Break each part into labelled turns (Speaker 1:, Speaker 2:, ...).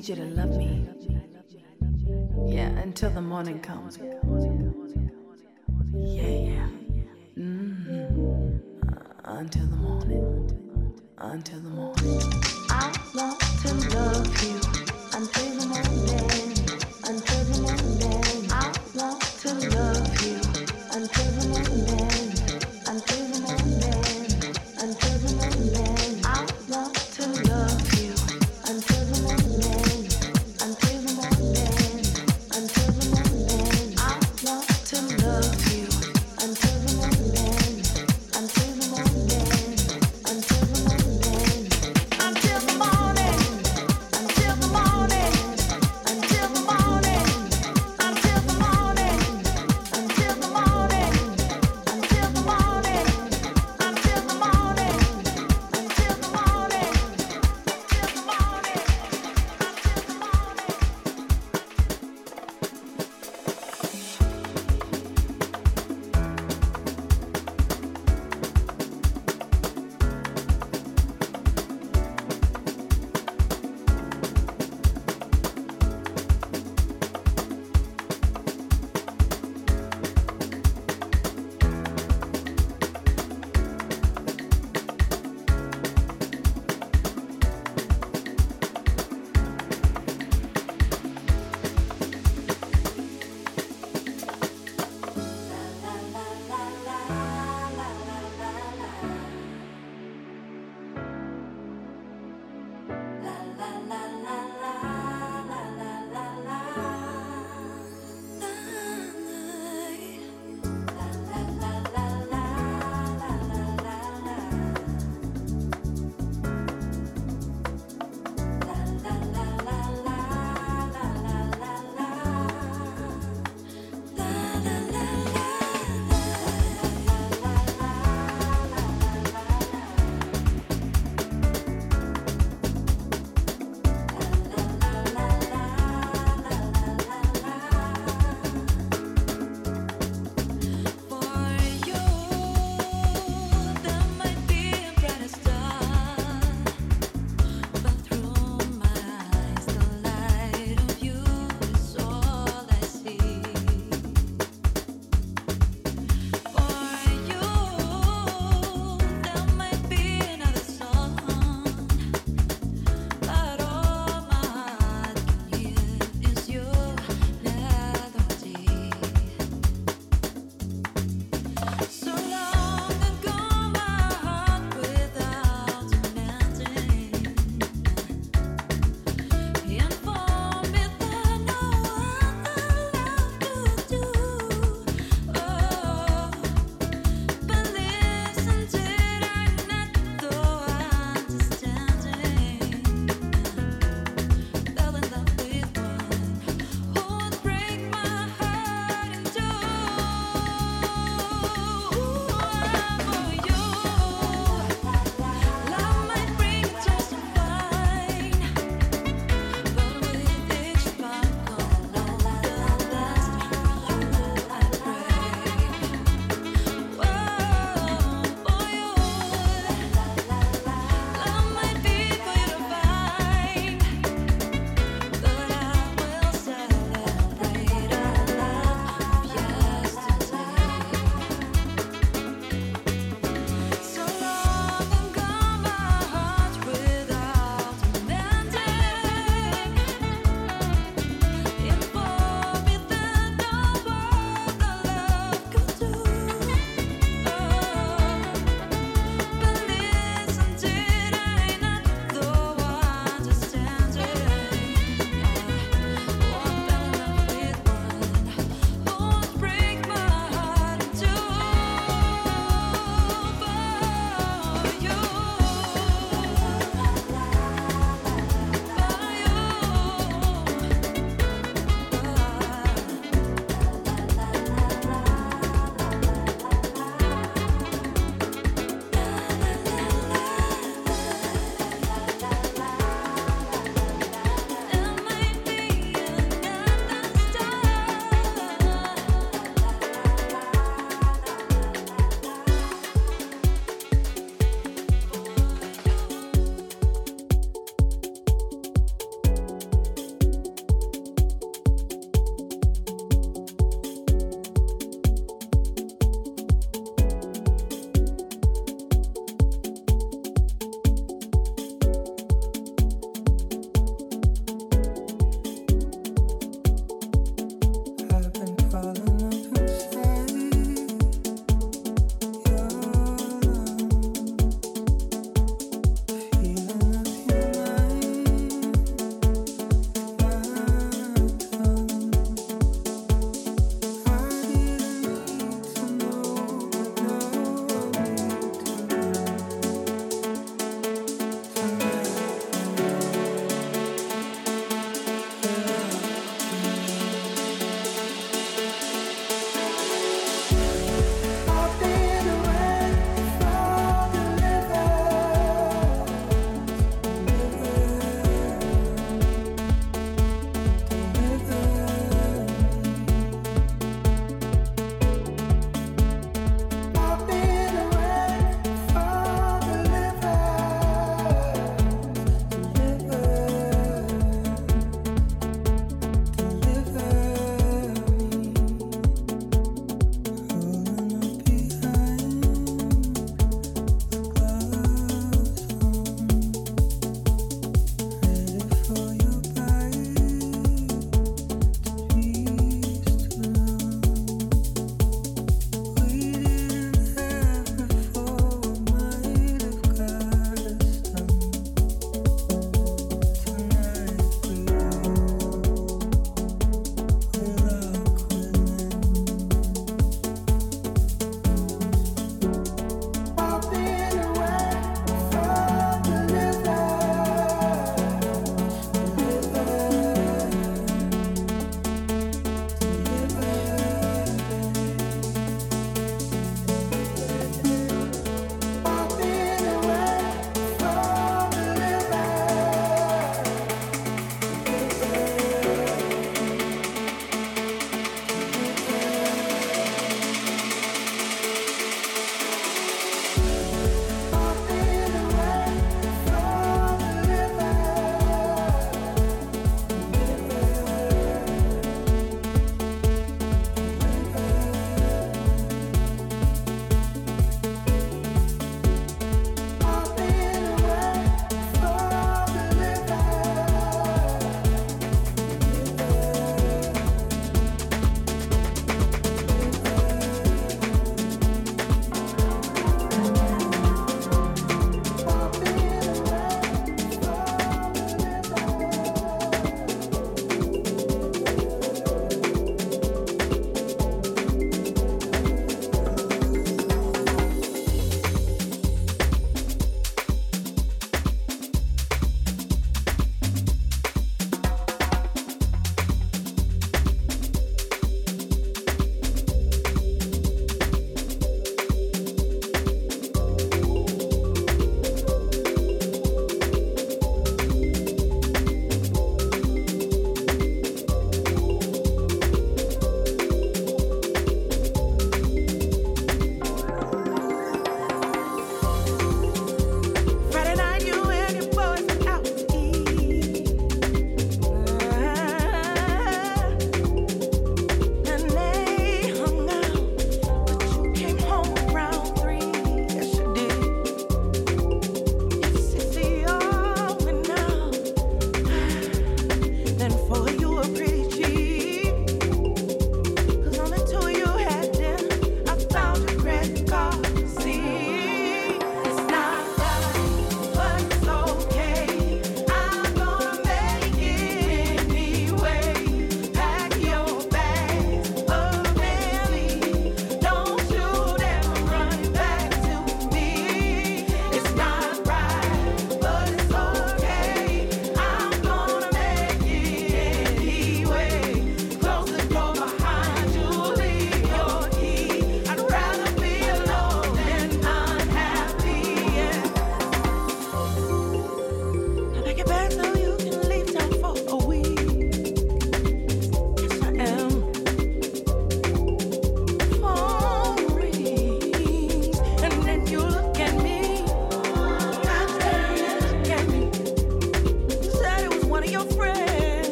Speaker 1: need you to love me. Yeah, until the morning comes. Yeah, yeah. Mm. Uh, until the morning. Until the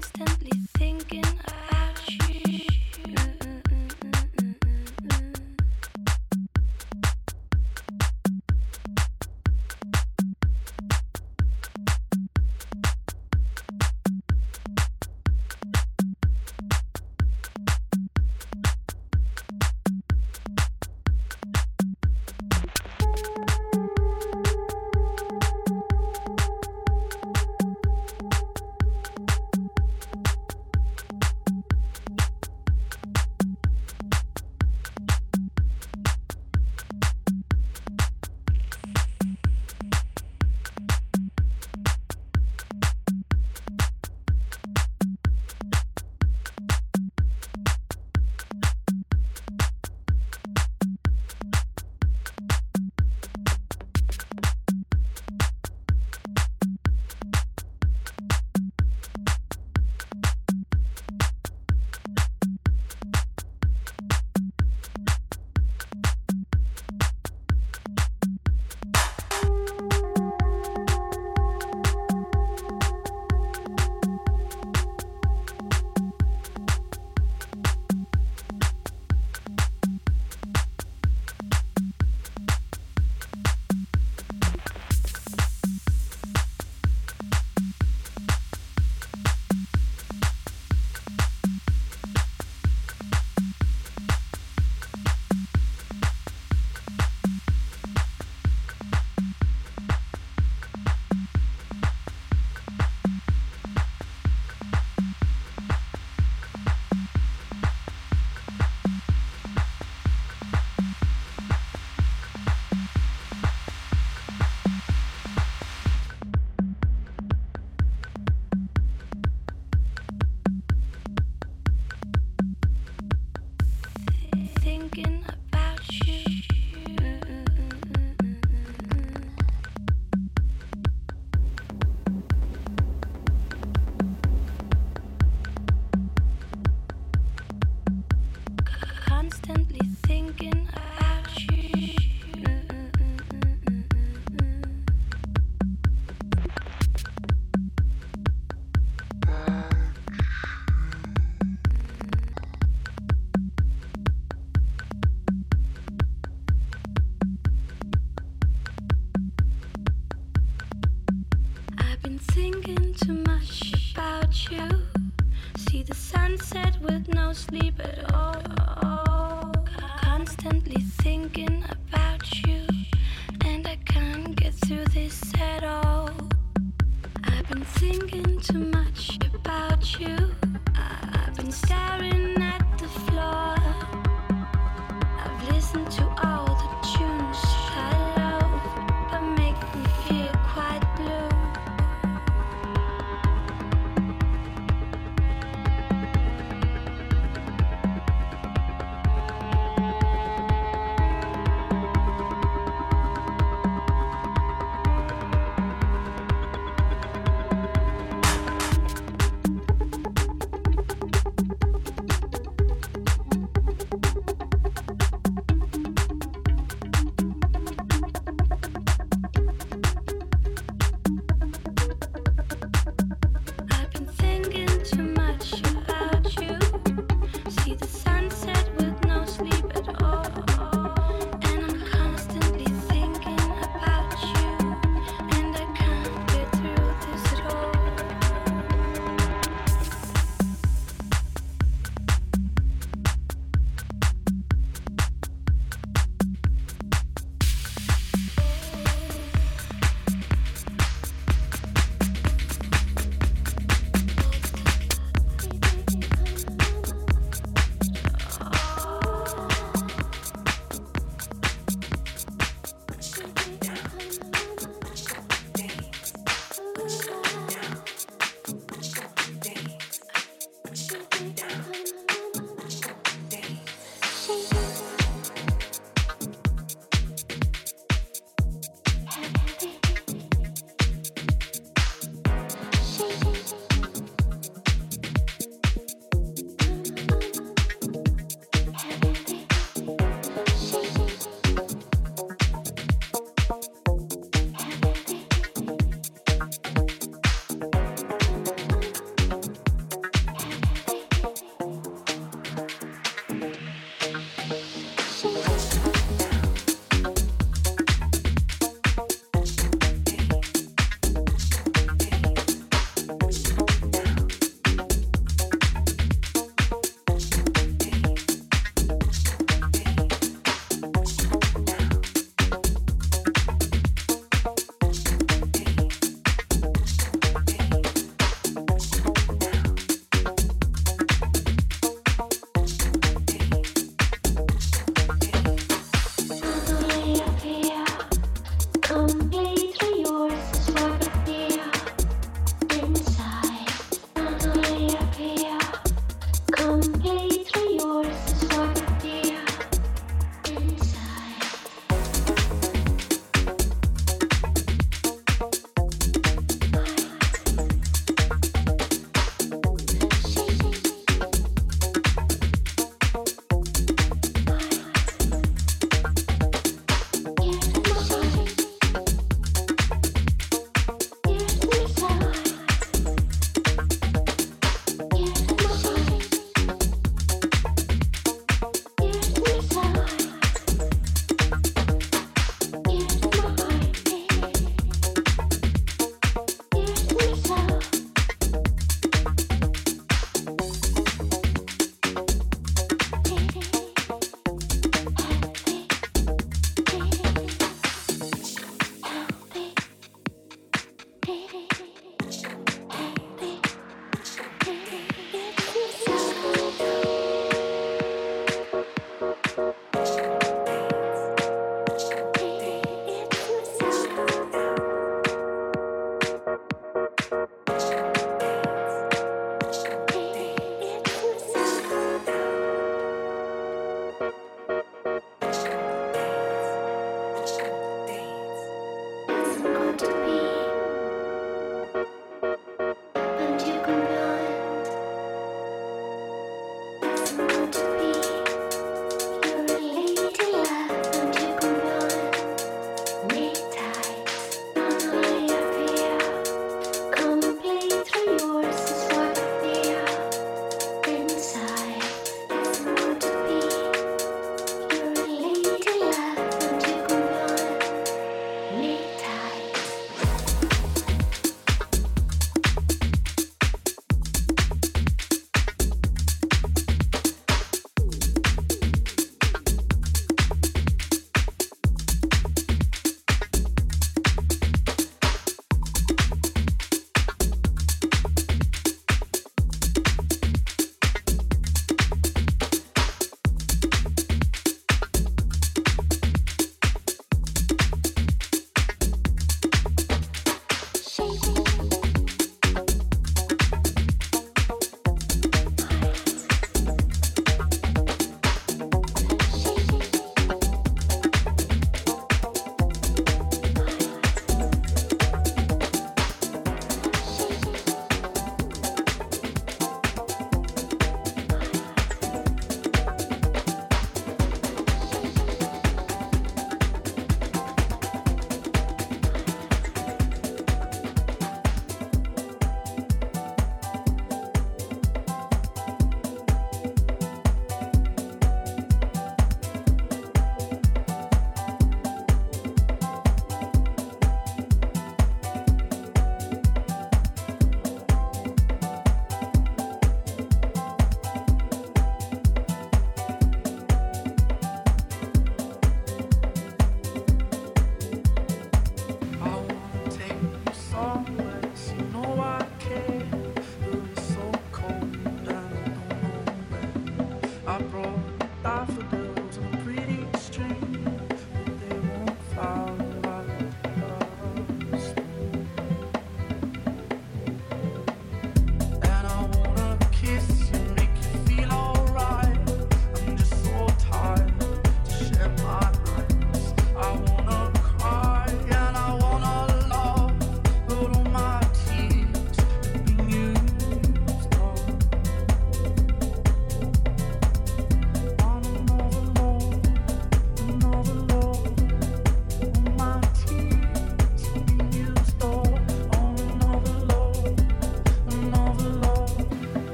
Speaker 2: constantly don't sleep at all.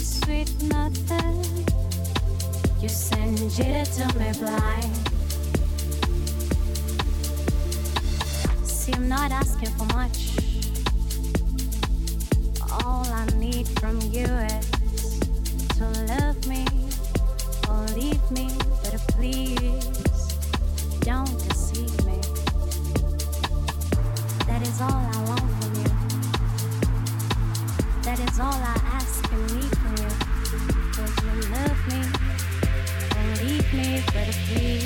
Speaker 2: sweet nothing. You send it to me blind. See, I'm not asking for much. All I need from you is to love me or leave me, but please don't deceive me. That is all I want from you. That is all I.
Speaker 3: better free.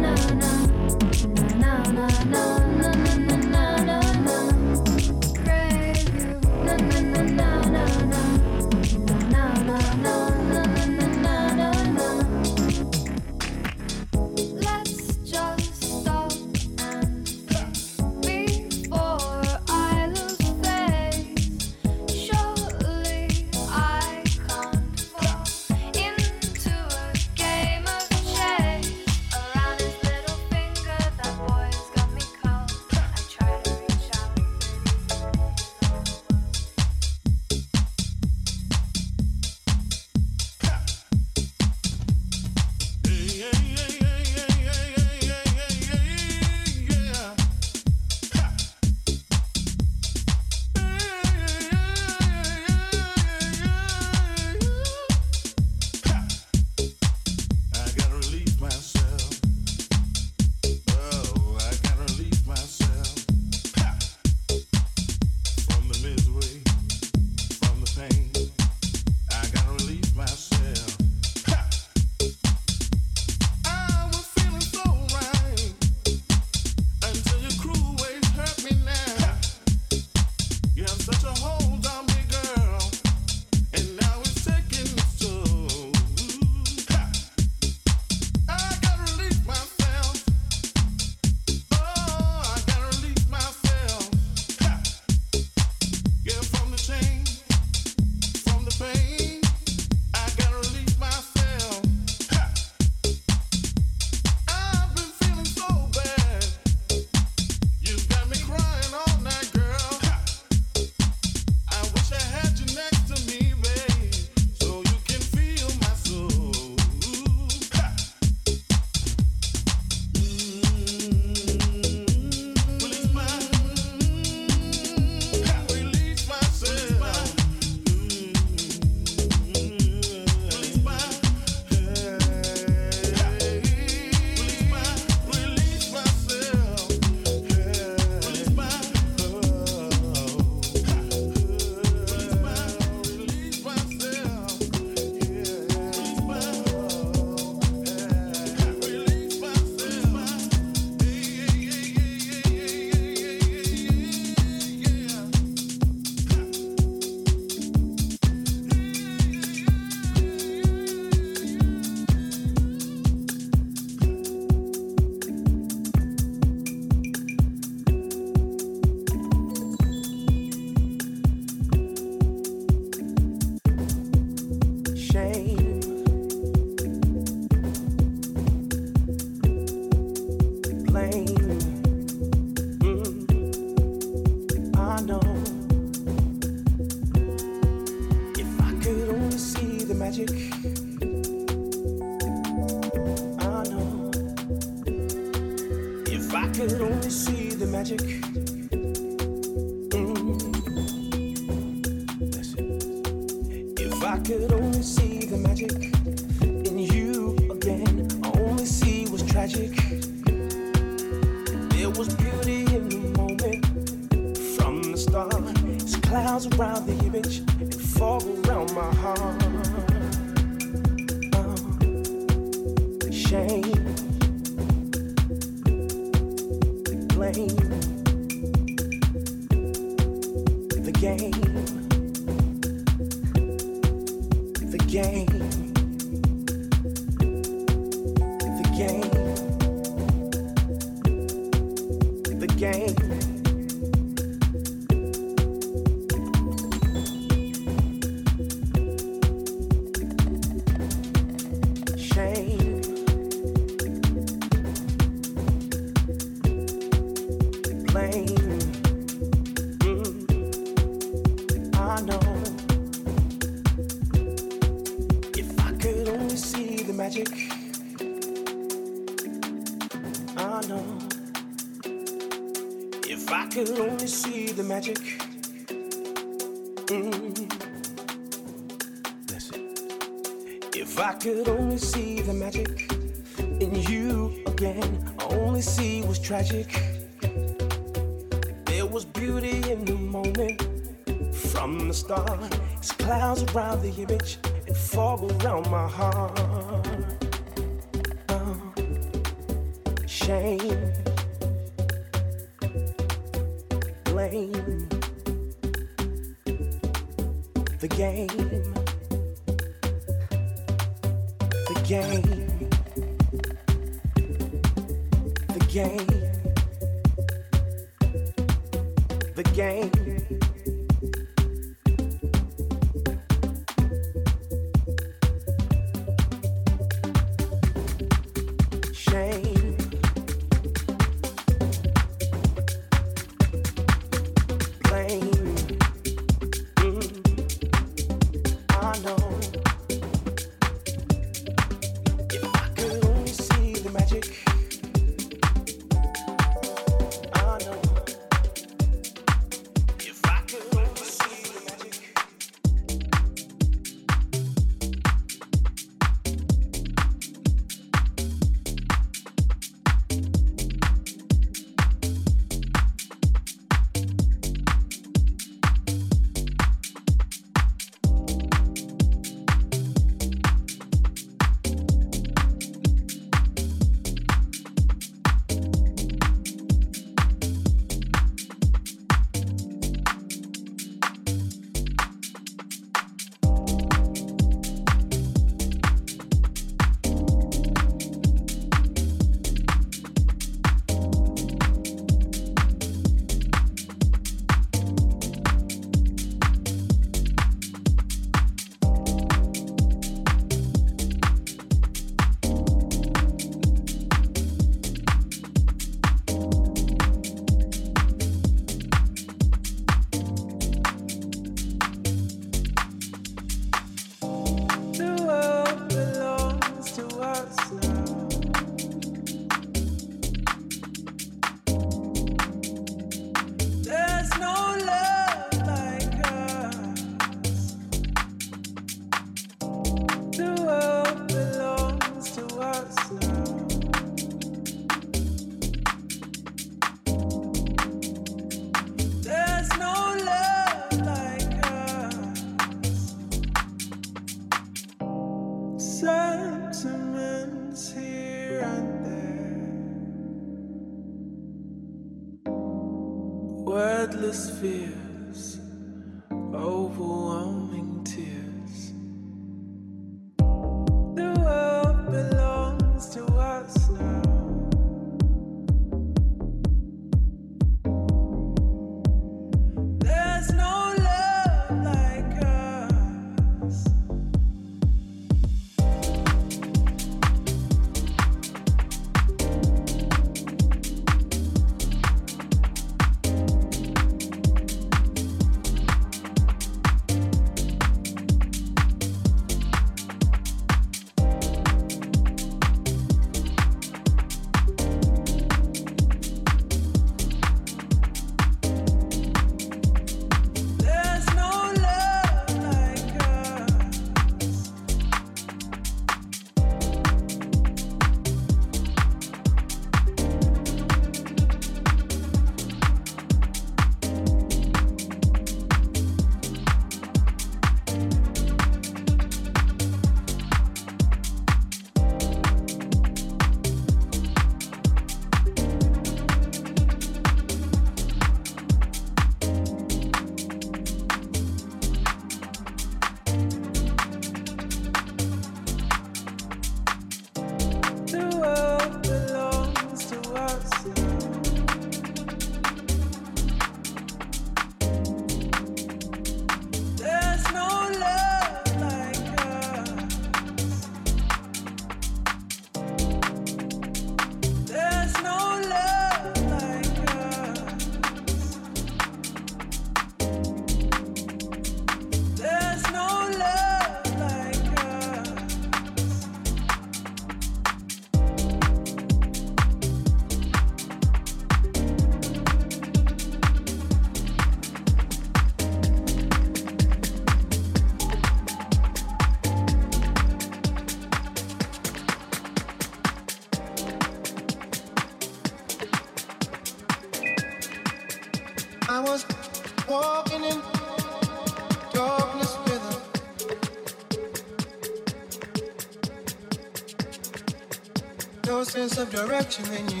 Speaker 3: If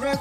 Speaker 3: there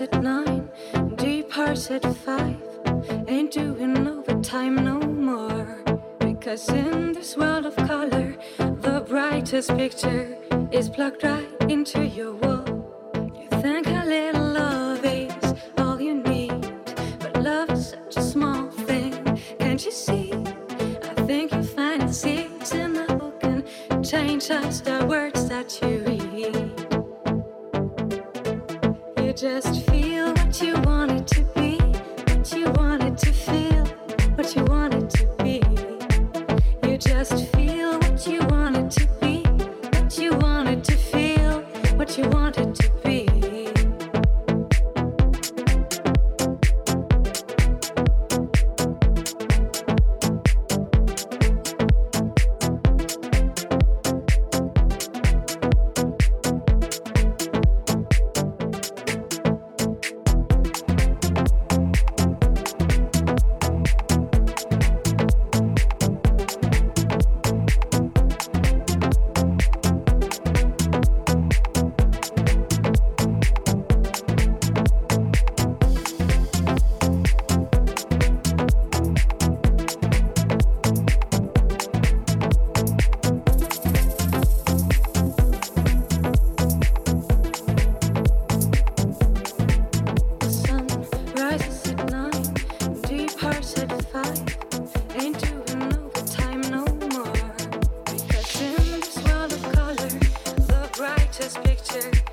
Speaker 4: at nine, departs at five. Ain't doing overtime no more. Because in this world of color, the brightest picture is plugged right picture.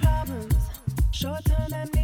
Speaker 4: problems, short term and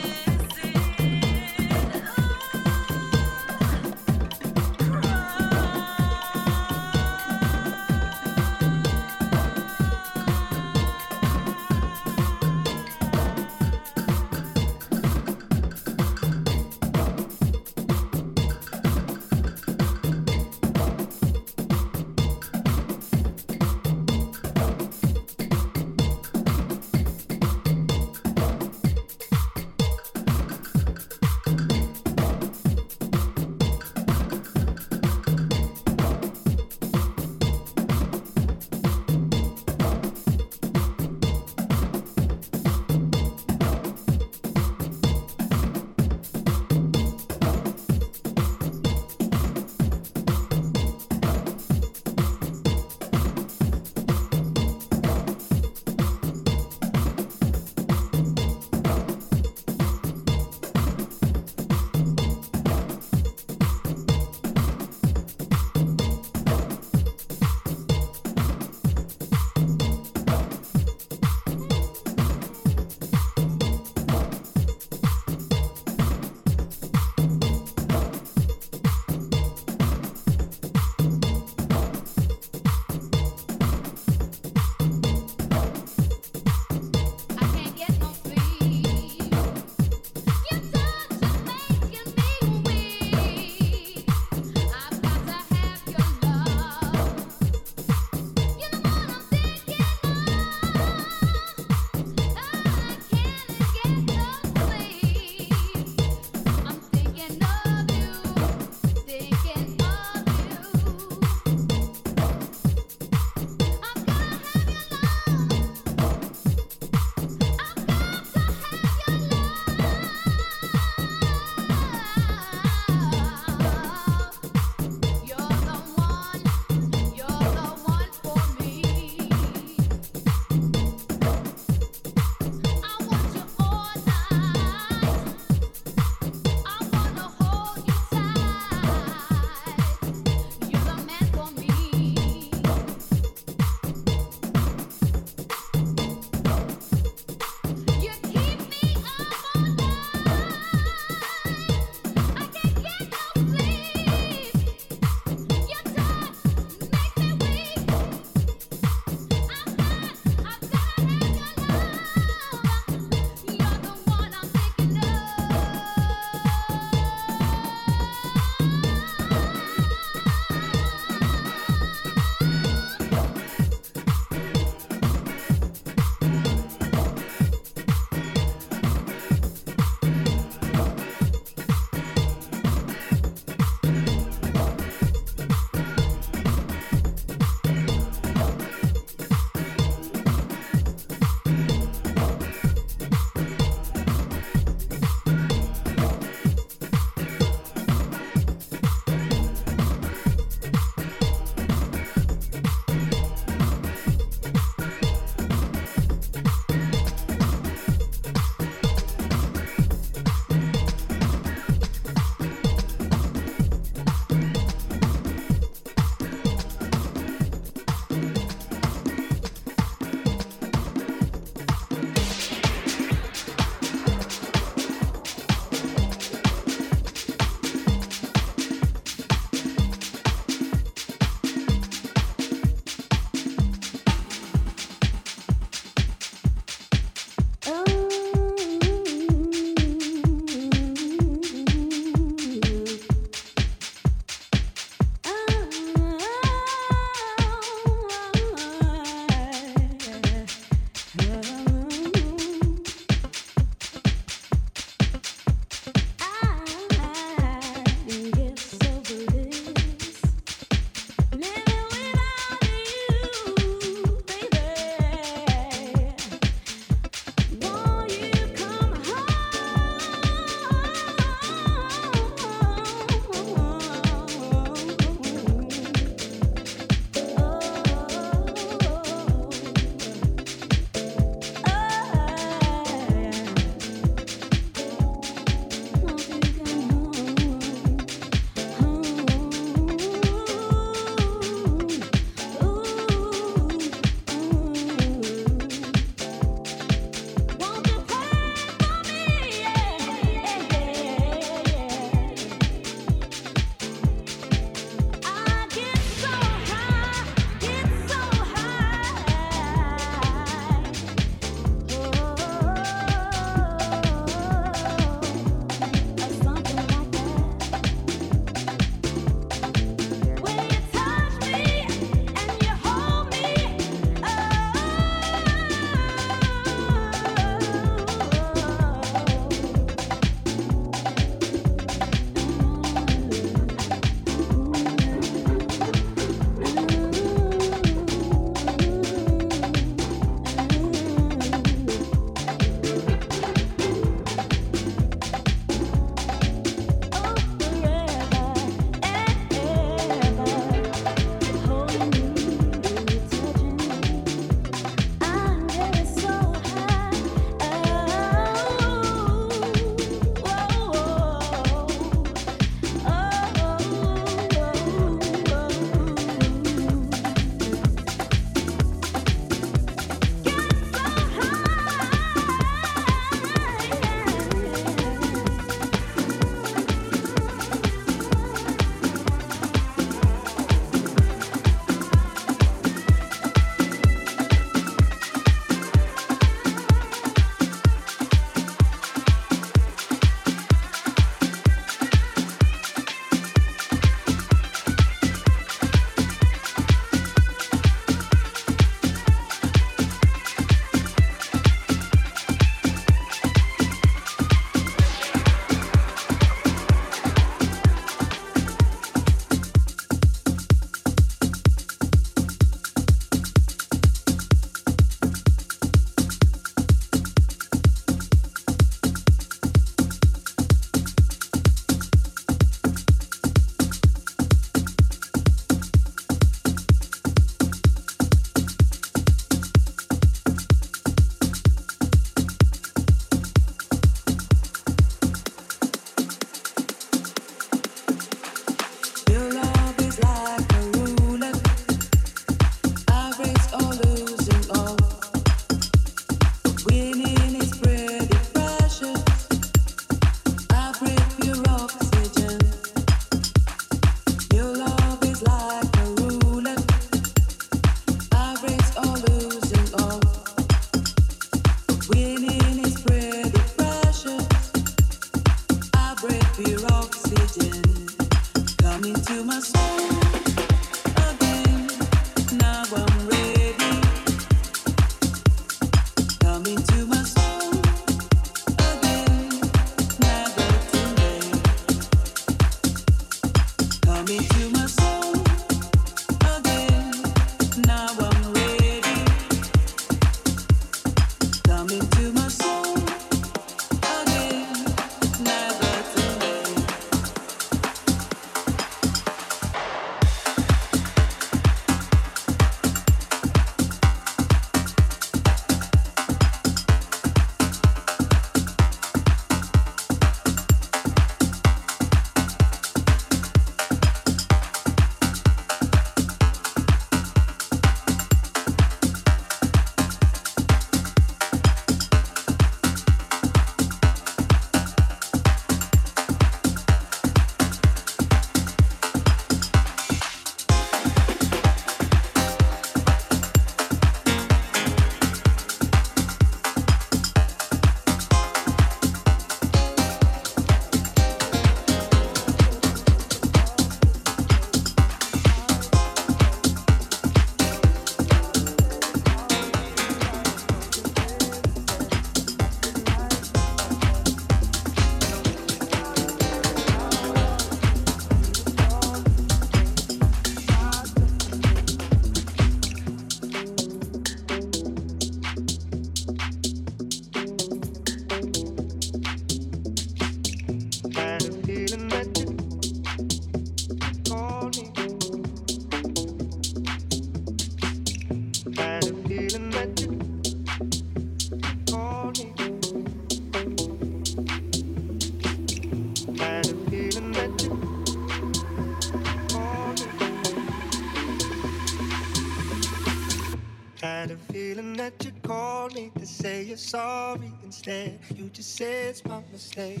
Speaker 4: understand. You just
Speaker 5: say it's my mistake.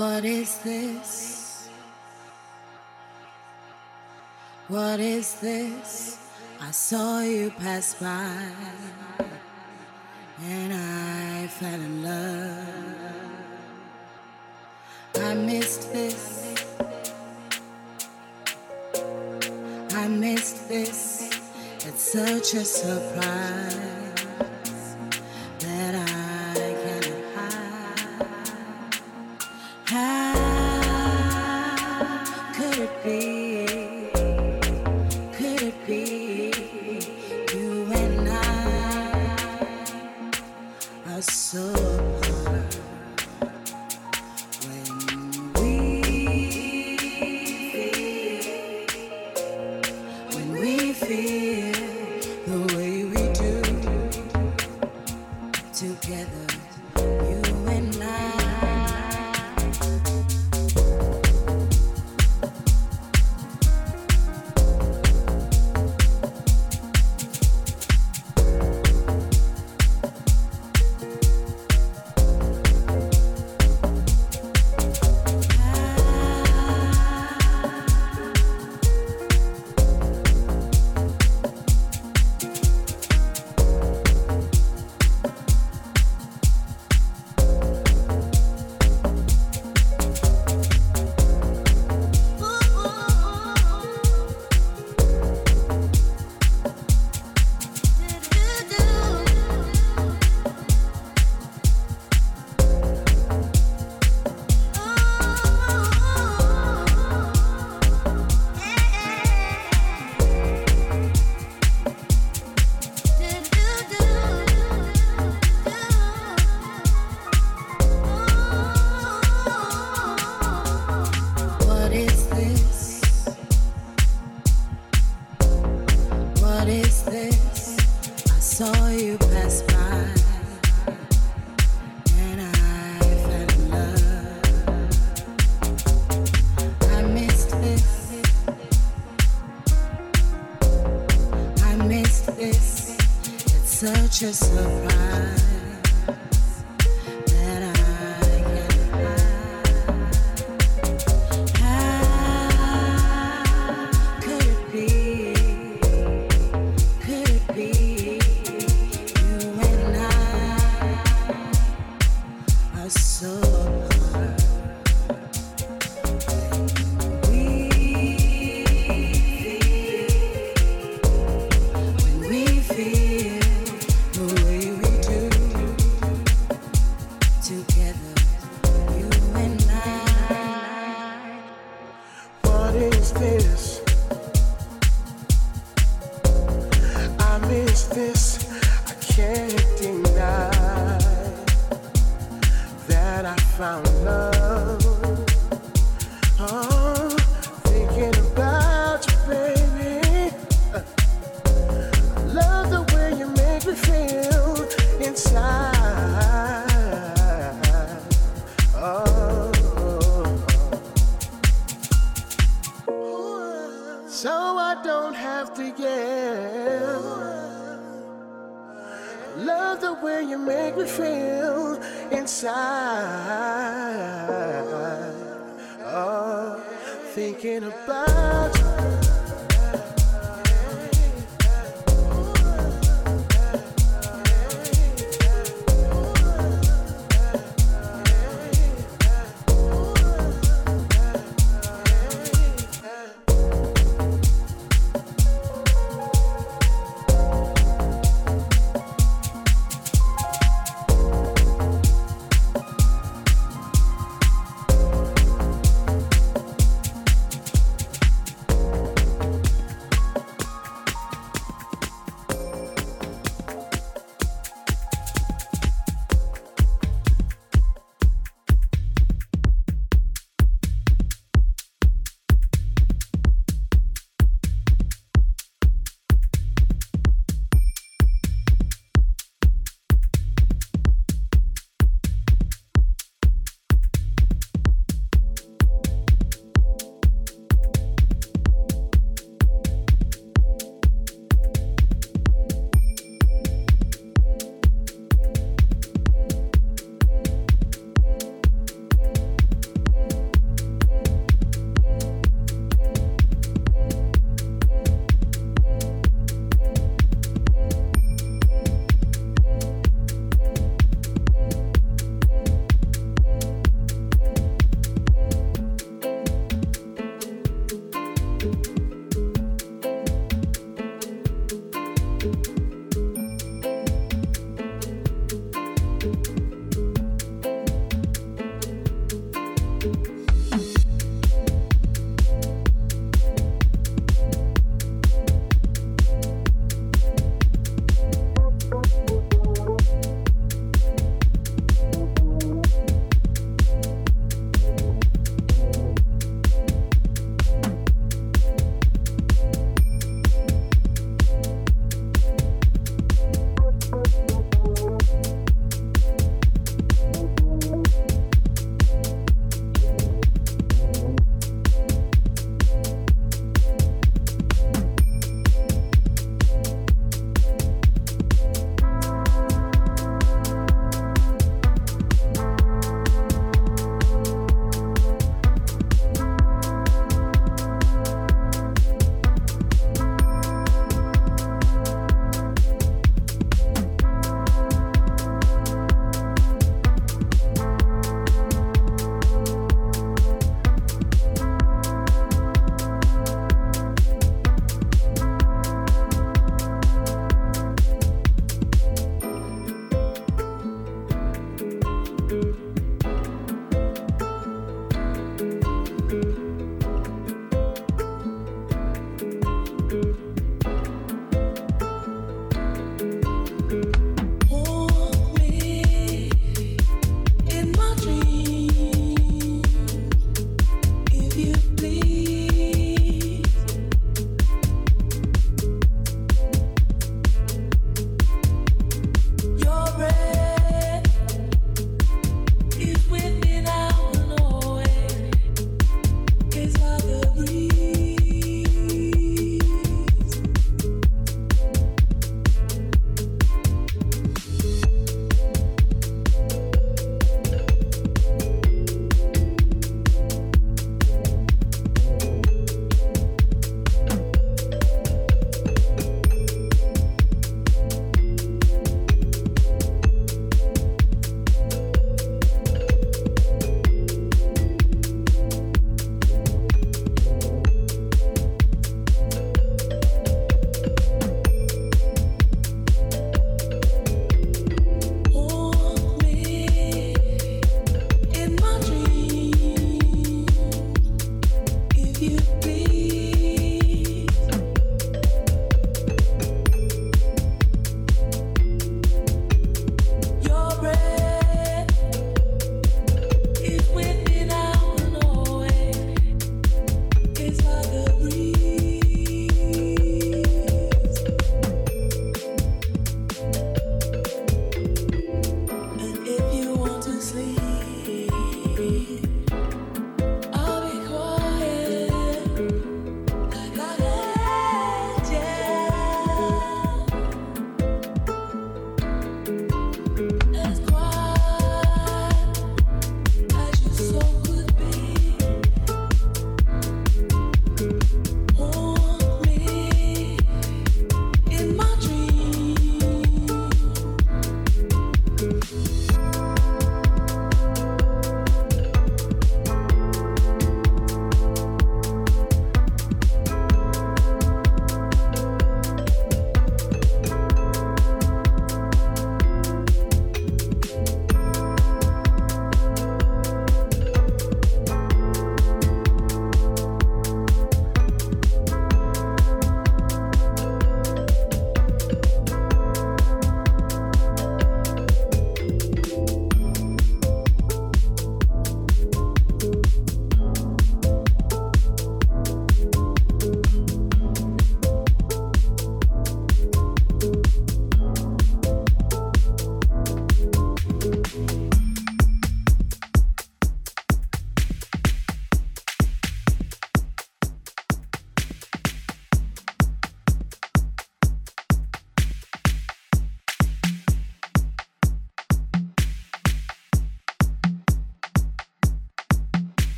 Speaker 6: What
Speaker 7: is this? What is this? I saw you pass by and I fell in love. I missed this. I missed this. It's such a surprise.